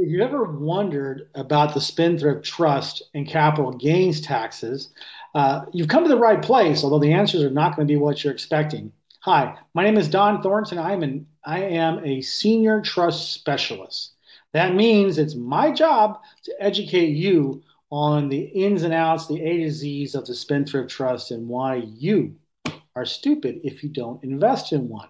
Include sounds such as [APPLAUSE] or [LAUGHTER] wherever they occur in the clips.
If you ever wondered about the spendthrift trust and capital gains taxes, uh, you've come to the right place, although the answers are not going to be what you're expecting. Hi, my name is Don Thornton. I'm an, I am a senior trust specialist. That means it's my job to educate you on the ins and outs, the A to Z's of the spendthrift trust and why you are stupid if you don't invest in one.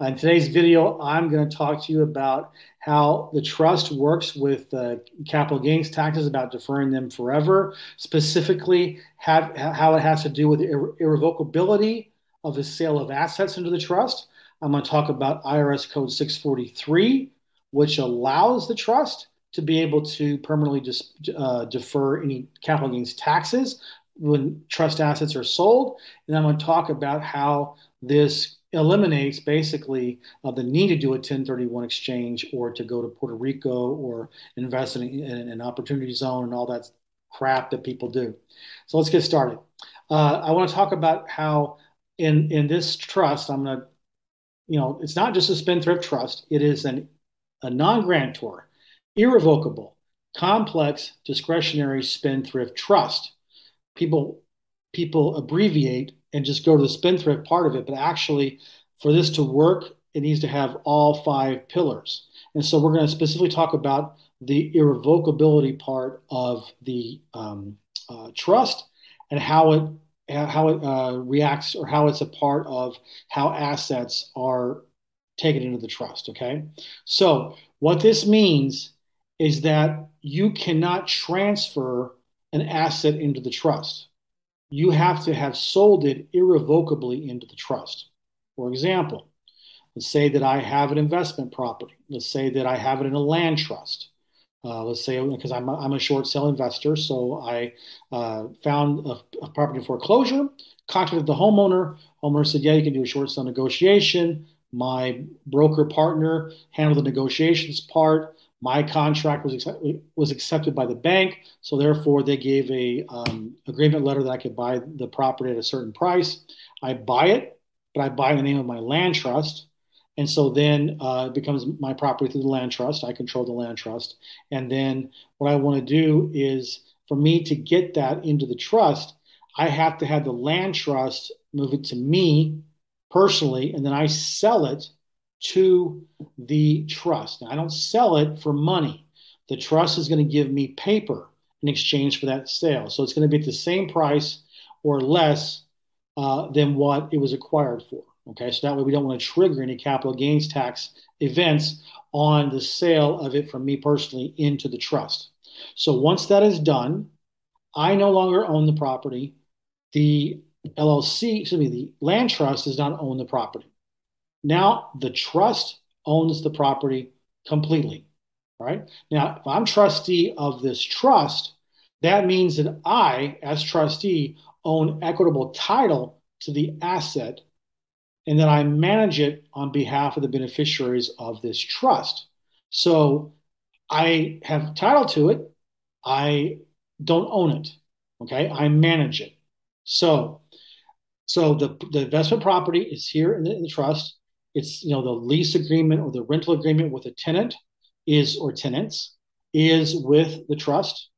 In today's video, I'm going to talk to you about how the trust works with uh, capital gains taxes, about deferring them forever, specifically have, how it has to do with the ir irrevocability of the sale of assets into the trust. I'm going to talk about IRS Code 643, which allows the trust to be able to permanently dis, uh, defer any capital gains taxes when trust assets are sold. And I'm going to talk about how this eliminates basically uh, the need to do a 1031 exchange or to go to Puerto Rico or invest in, in, an opportunity zone and all that crap that people do. So let's get started. Uh, I want to talk about how in in this trust, I'm going to, you know, it's not just a spendthrift trust. It is an a non-grantor, irrevocable, complex, discretionary spendthrift trust. People people abbreviate and just go to the spendthrift part of it. But actually, for this to work, it needs to have all five pillars. And so we're going to specifically talk about the irrevocability part of the um, uh, trust and how it how it uh, reacts or how it's a part of how assets are taken into the trust. Okay, so what this means is that you cannot transfer an asset into the trust you have to have sold it irrevocably into the trust. For example, let's say that I have an investment property. Let's say that I have it in a land trust. Uh, let's say because I'm a, I'm a short sale investor, so I uh, found a, a, property foreclosure, contacted the homeowner. Homeowner said, "Yeah, you can do a short sale negotiation." My broker partner handled the negotiations part. My contract was was accepted by the bank, so therefore they gave a um, agreement letter that I could buy the property at a certain price. I buy it, but I buy in the name of my land trust, and so then uh, it becomes my property through the land trust. I control the land trust, and then what I want to do is for me to get that into the trust, I have to have the land trust move it to me personally, and then I sell it to the trust. Now, I don't sell it for money. The trust is going to give me paper in exchange for that sale. So it's going to be at the same price or less uh, than what it was acquired for. Okay, so that way we don't want to trigger any capital gains tax events on the sale of it from me personally into the trust. So once that is done, I no longer own the property. The LLC, excuse me, the land trust does not own the property. Now the trust owns the property completely. Right now, if I'm trustee of this trust, that means that I, as trustee, own equitable title to the asset and that I manage it on behalf of the beneficiaries of this trust. So I have title to it. I don't own it. Okay. I manage it. So, so the, the investment property is here in the, in the trust it's you know the lease agreement or the rental agreement with a tenant is or tenants is with the trust.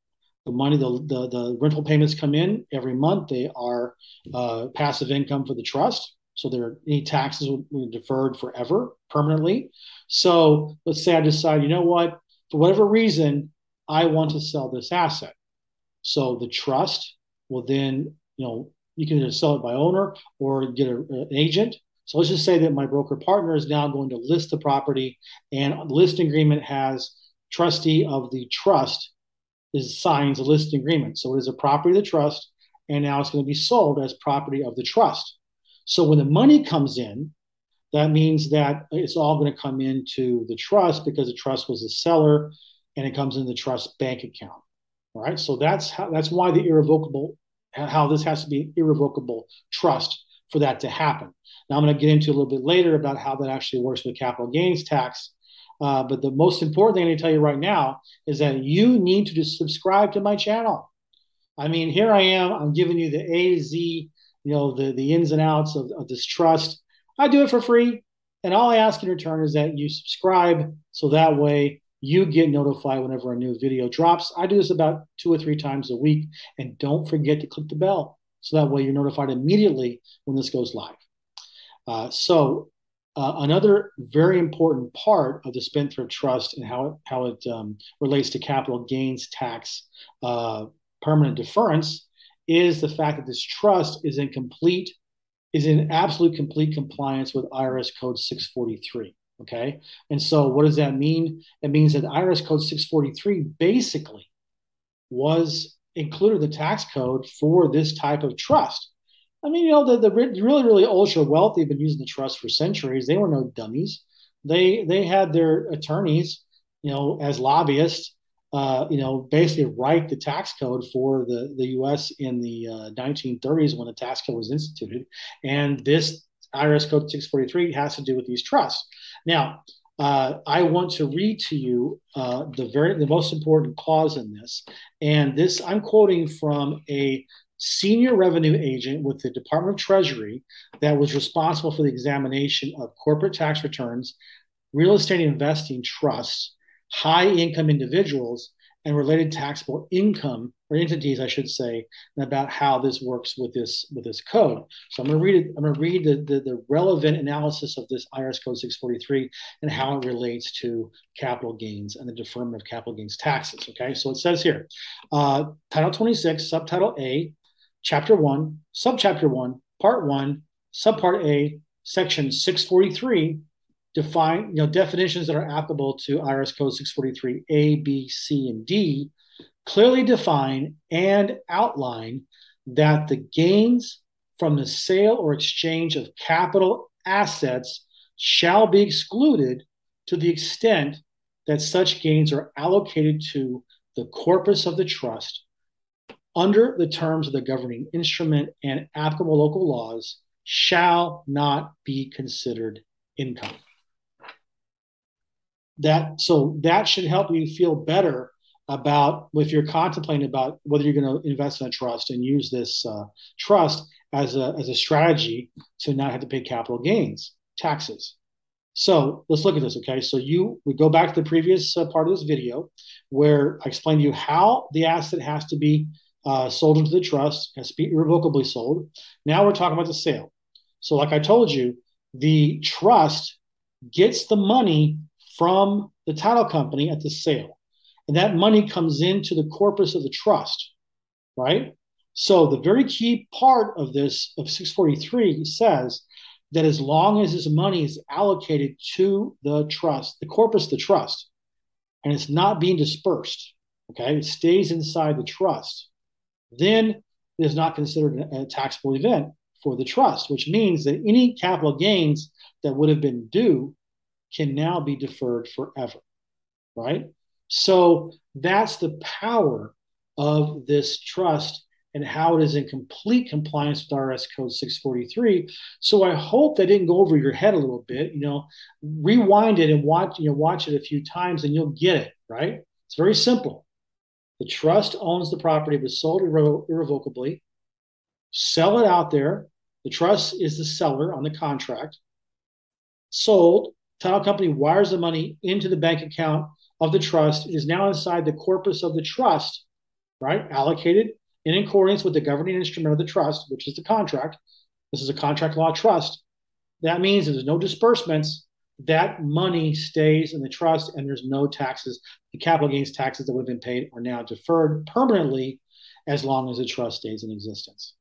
The money the, the, the rental payments come in every month. They are uh, passive income for the trust. So there are any taxes will be deferred forever permanently. So let's say i decide you know what? For whatever reason i want to sell this asset. So the trust will then you know you can either sell it by owner or get a, an agent so let's just say that my broker partner is now going to list the property, and the listing agreement has trustee of the trust is signs a listing agreement. So it is a property of the trust, and now it's going to be sold as property of the trust. So when the money comes in, that means that it's all going to come into the trust because the trust was the seller, and it comes in the trust bank account. All right. So that's how that's why the irrevocable how this has to be irrevocable trust for that to happen. Now, I'm going to get into a little bit later about how that actually works with capital gains tax. Uh, but the most important thing I need to tell you right now is that you need to just subscribe to my channel. I mean, here I am. I'm giving you the A to Z, you know, the, the ins and outs of, of this trust. I do it for free. And all I ask in return is that you subscribe so that way you get notified whenever a new video drops. I do this about two or three times a week. And don't forget to click the bell so that way you're notified immediately when this goes live. Uh, so uh, another very important part of the spendthrift trust and how it, how it um, relates to capital gains tax uh, permanent deference is the fact that this trust is in complete is in absolute complete compliance with IRS code 643 okay? And so what does that mean? It means that IRS code 643 basically was included the tax code for this type of trust I mean, you know, the, the really, really ultra wealthy have been using the trust for centuries. They were no dummies. They they had their attorneys, you know, as lobbyists, uh, you know, basically write the tax code for the, the U.S. in the uh, 1930s when the tax code was instituted. And this IRS Code 643 has to do with these trusts. Now, uh, I want to read to you uh, the very the most important clause in this, and this I'm quoting from a senior revenue agent with the Department of Treasury that was responsible for the examination of corporate tax returns, real estate investing trusts, high income individuals, and related taxable income or entities, I should say, about how this works with this with this code. So I'm going to read it. I'm going to read the, the, the relevant analysis of this IRS code 643 and how it relates to capital gains and the deferment of capital gains taxes. Okay, so it says here, uh, Title 26, Subtitle A, Chapter 1, Subchapter 1, Part 1, Subpart A, Section 643 define you know definitions that are applicable to IRS Code 643 A, B, C, and D clearly define and outline that the gains from the sale or exchange of capital assets shall be excluded to the extent that such gains are allocated to the corpus of the trust under the terms of the governing instrument and applicable local laws shall not be considered income. That so that should help you feel better about if you're contemplating about whether you're going to invest in a trust and use this uh, trust as a as a strategy to not have to pay capital gains taxes. So let's look at this. Okay, so you we go back to the previous uh, part of this video where I explained to you how the asset has to be uh, sold into the trust, to be irrevocably sold. Now we're talking about the sale. So, like I told you, the trust gets the money from the title company at the sale, and that money comes into the corpus of the trust, right? So, the very key part of this of 643 says that as long as this money is allocated to the trust, the corpus the trust, and it's not being dispersed, okay, it stays inside the trust then it is not considered a taxable event for the trust, which means that any capital gains that would have been due can now be deferred forever, right? So that's the power of this trust and how it is in complete compliance with RS Code 643. So I hope that didn't go over your head a little bit. You know, rewind it and watch, you know, watch it a few times and you'll get it, right? It's very simple. The trust owns the property, was sold irre- irrevocably. Sell it out there. The trust is the seller on the contract. Sold. Title company wires the money into the bank account of the trust. It is now inside the corpus of the trust, right? Allocated in accordance with the governing instrument of the trust, which is the contract. This is a contract law trust. That means there's no disbursements that money stays in the trust and there's no taxes. The capital gains taxes that would have been paid are now deferred permanently as long as the trust stays in existence.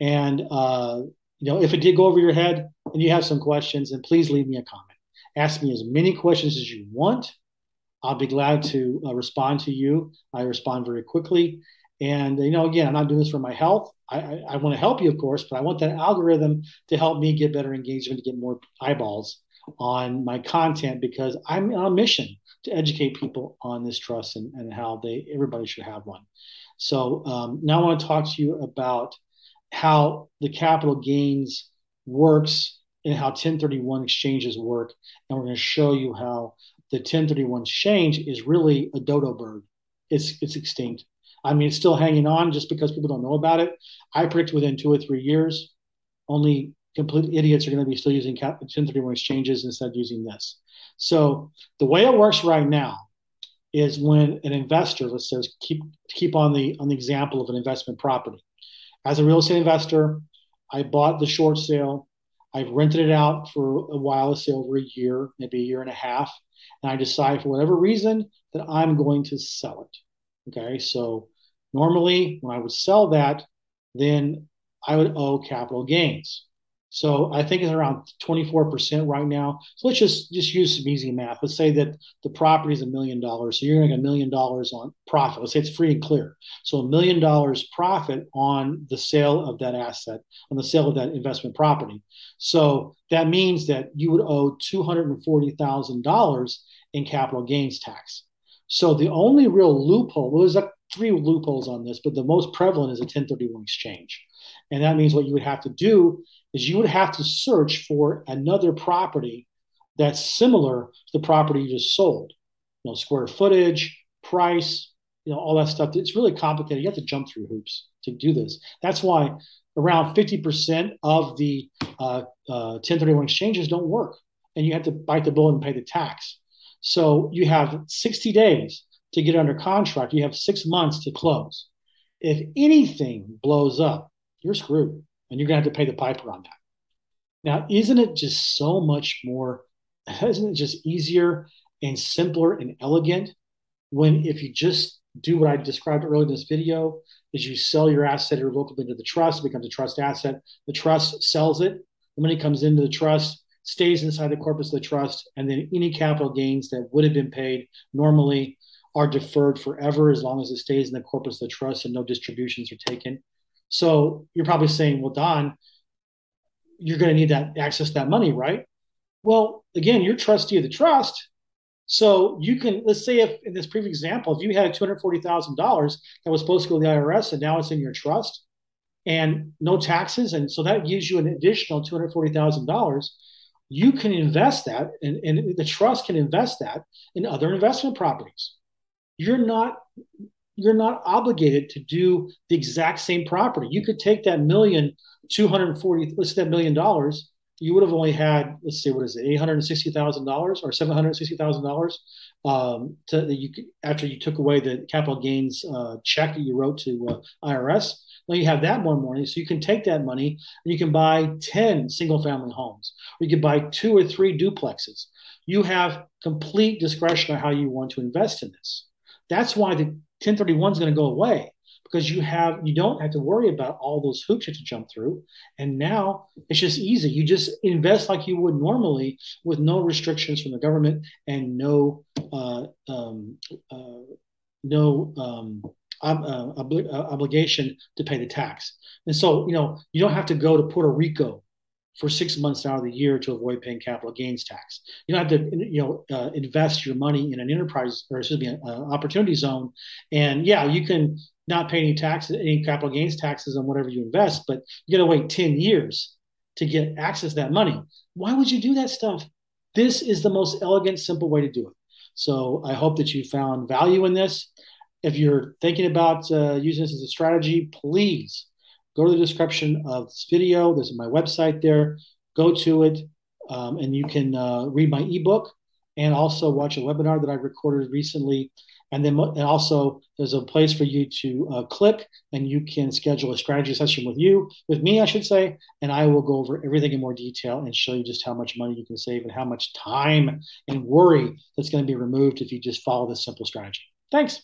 And, uh, you know, if it did go over your head and you have some questions, then please leave me a comment. Ask me as many questions as you want. I'll be glad to uh, respond to you. I respond very quickly. And, you know, again, I'm not doing this for my health. I, I, I want to help you, of course, but I want that algorithm to help me get better engagement, to get more eyeballs on my content because I'm on a mission to educate people on this trust and, and how they everybody should have one. So um, now I want to talk to you about how the capital gains works and how 1031 exchanges work. And we're going to show you how the 1031 exchange is really a dodo bird. It's it's extinct. I mean, it's still hanging on just because people don't know about it. I predict within two or three years, only complete idiots are going to be still using 1031 exchanges instead of using this. So the way it works right now is when an investor, let's say, keep keep on the on the example of an investment property. As a real estate investor, I bought the short sale. I've rented it out for a while, let's say over a year, maybe a year and a half, and I decide for whatever reason that I'm going to sell it. Okay, so normally when I would sell that, then I would owe capital gains. So I think it's around 24% right now. So let's just just use some easy math. Let's say that the property is a million dollars. So you're going to get a million dollars on profit. Let's say it's free and clear. So a million dollars profit on the sale of that asset, on the sale of that investment property. So that means that you would owe $240,000 in capital gains tax. So the only real loophole, well, there's like three loopholes on this, but the most prevalent is a 1031 exchange. And that means what you would have to do is you would have to search for another property that's similar to the property you just sold. You know, square footage, price, you know, all that stuff. It's really complicated. You have to jump through hoops to do this. That's why around 50% of the uh, uh, 1031 exchanges don't work, and you have to bite the bullet and pay the tax. So you have 60 days to get under contract. You have six months to close. If anything blows up, you're screwed and you're going to have to pay the piper on that. Now, isn't it just so much more, [LAUGHS] isn't it just easier and simpler and elegant when if you just do what I described earlier in this video, is you sell your asset irrevocably to the trust, it becomes a trust asset. The trust sells it. The money comes into the trust, stays inside the corpus of the trust, and then any capital gains that would have been paid normally are deferred forever as long as it stays in the corpus of the trust and no distributions are taken. So you're probably saying, well, Don, you're going to need that access that money, right? Well, again, you're trustee of the trust. So you can, let's say if in this previous example, if you had $240,000 that was supposed to go to the IRS and now it's in your trust and no taxes, and so that gives you an additional $240,000, you can invest that and, and the trust can invest that in other investment properties. You're not you're not obligated to do the exact same property. You could take that million, 240, let's say that million dollars, you would have only had, let's say, what is it, $860,000 or $760,000 um, to you after you took away the capital gains uh, check that you wrote to uh, IRS. Now you have that more money, so you can take that money and you can buy 10 single family homes, or you can buy two or three duplexes. You have complete discretion on how you want to invest in this. That's why the 1031 is going to go away because you have you don't have to worry about all those hoops you have to jump through. And now it's just easy. You just invest like you would normally with no restrictions from the government and no uh, um, uh, no um, ob- uh, obli- uh, obligation to pay the tax. And so you know you don't have to go to puerto rico for six months out of the year to avoid paying capital gains tax. You don't have to, you know, uh, invest your money in an enterprise or excuse me, an opportunity zone. And yeah, you can not pay any taxes, any capital gains taxes on whatever you invest, but you got to wait 10 years to get access to that money. Why would you do that stuff? This is the most elegant, simple way to do it. So I hope that you found value in this. If you're thinking about uh, using this as a strategy, please go to the description of this video. There's my website there. Go to it, um, and you can uh, read my ebook and also watch a webinar that I recorded recently. And then and also there's a place for you to uh, click and you can schedule a strategy session with you, with me, I should say, and I will go over everything in more detail and show you just how much money you can save and how much time and worry that's going to be removed if you just follow this simple strategy. Thanks.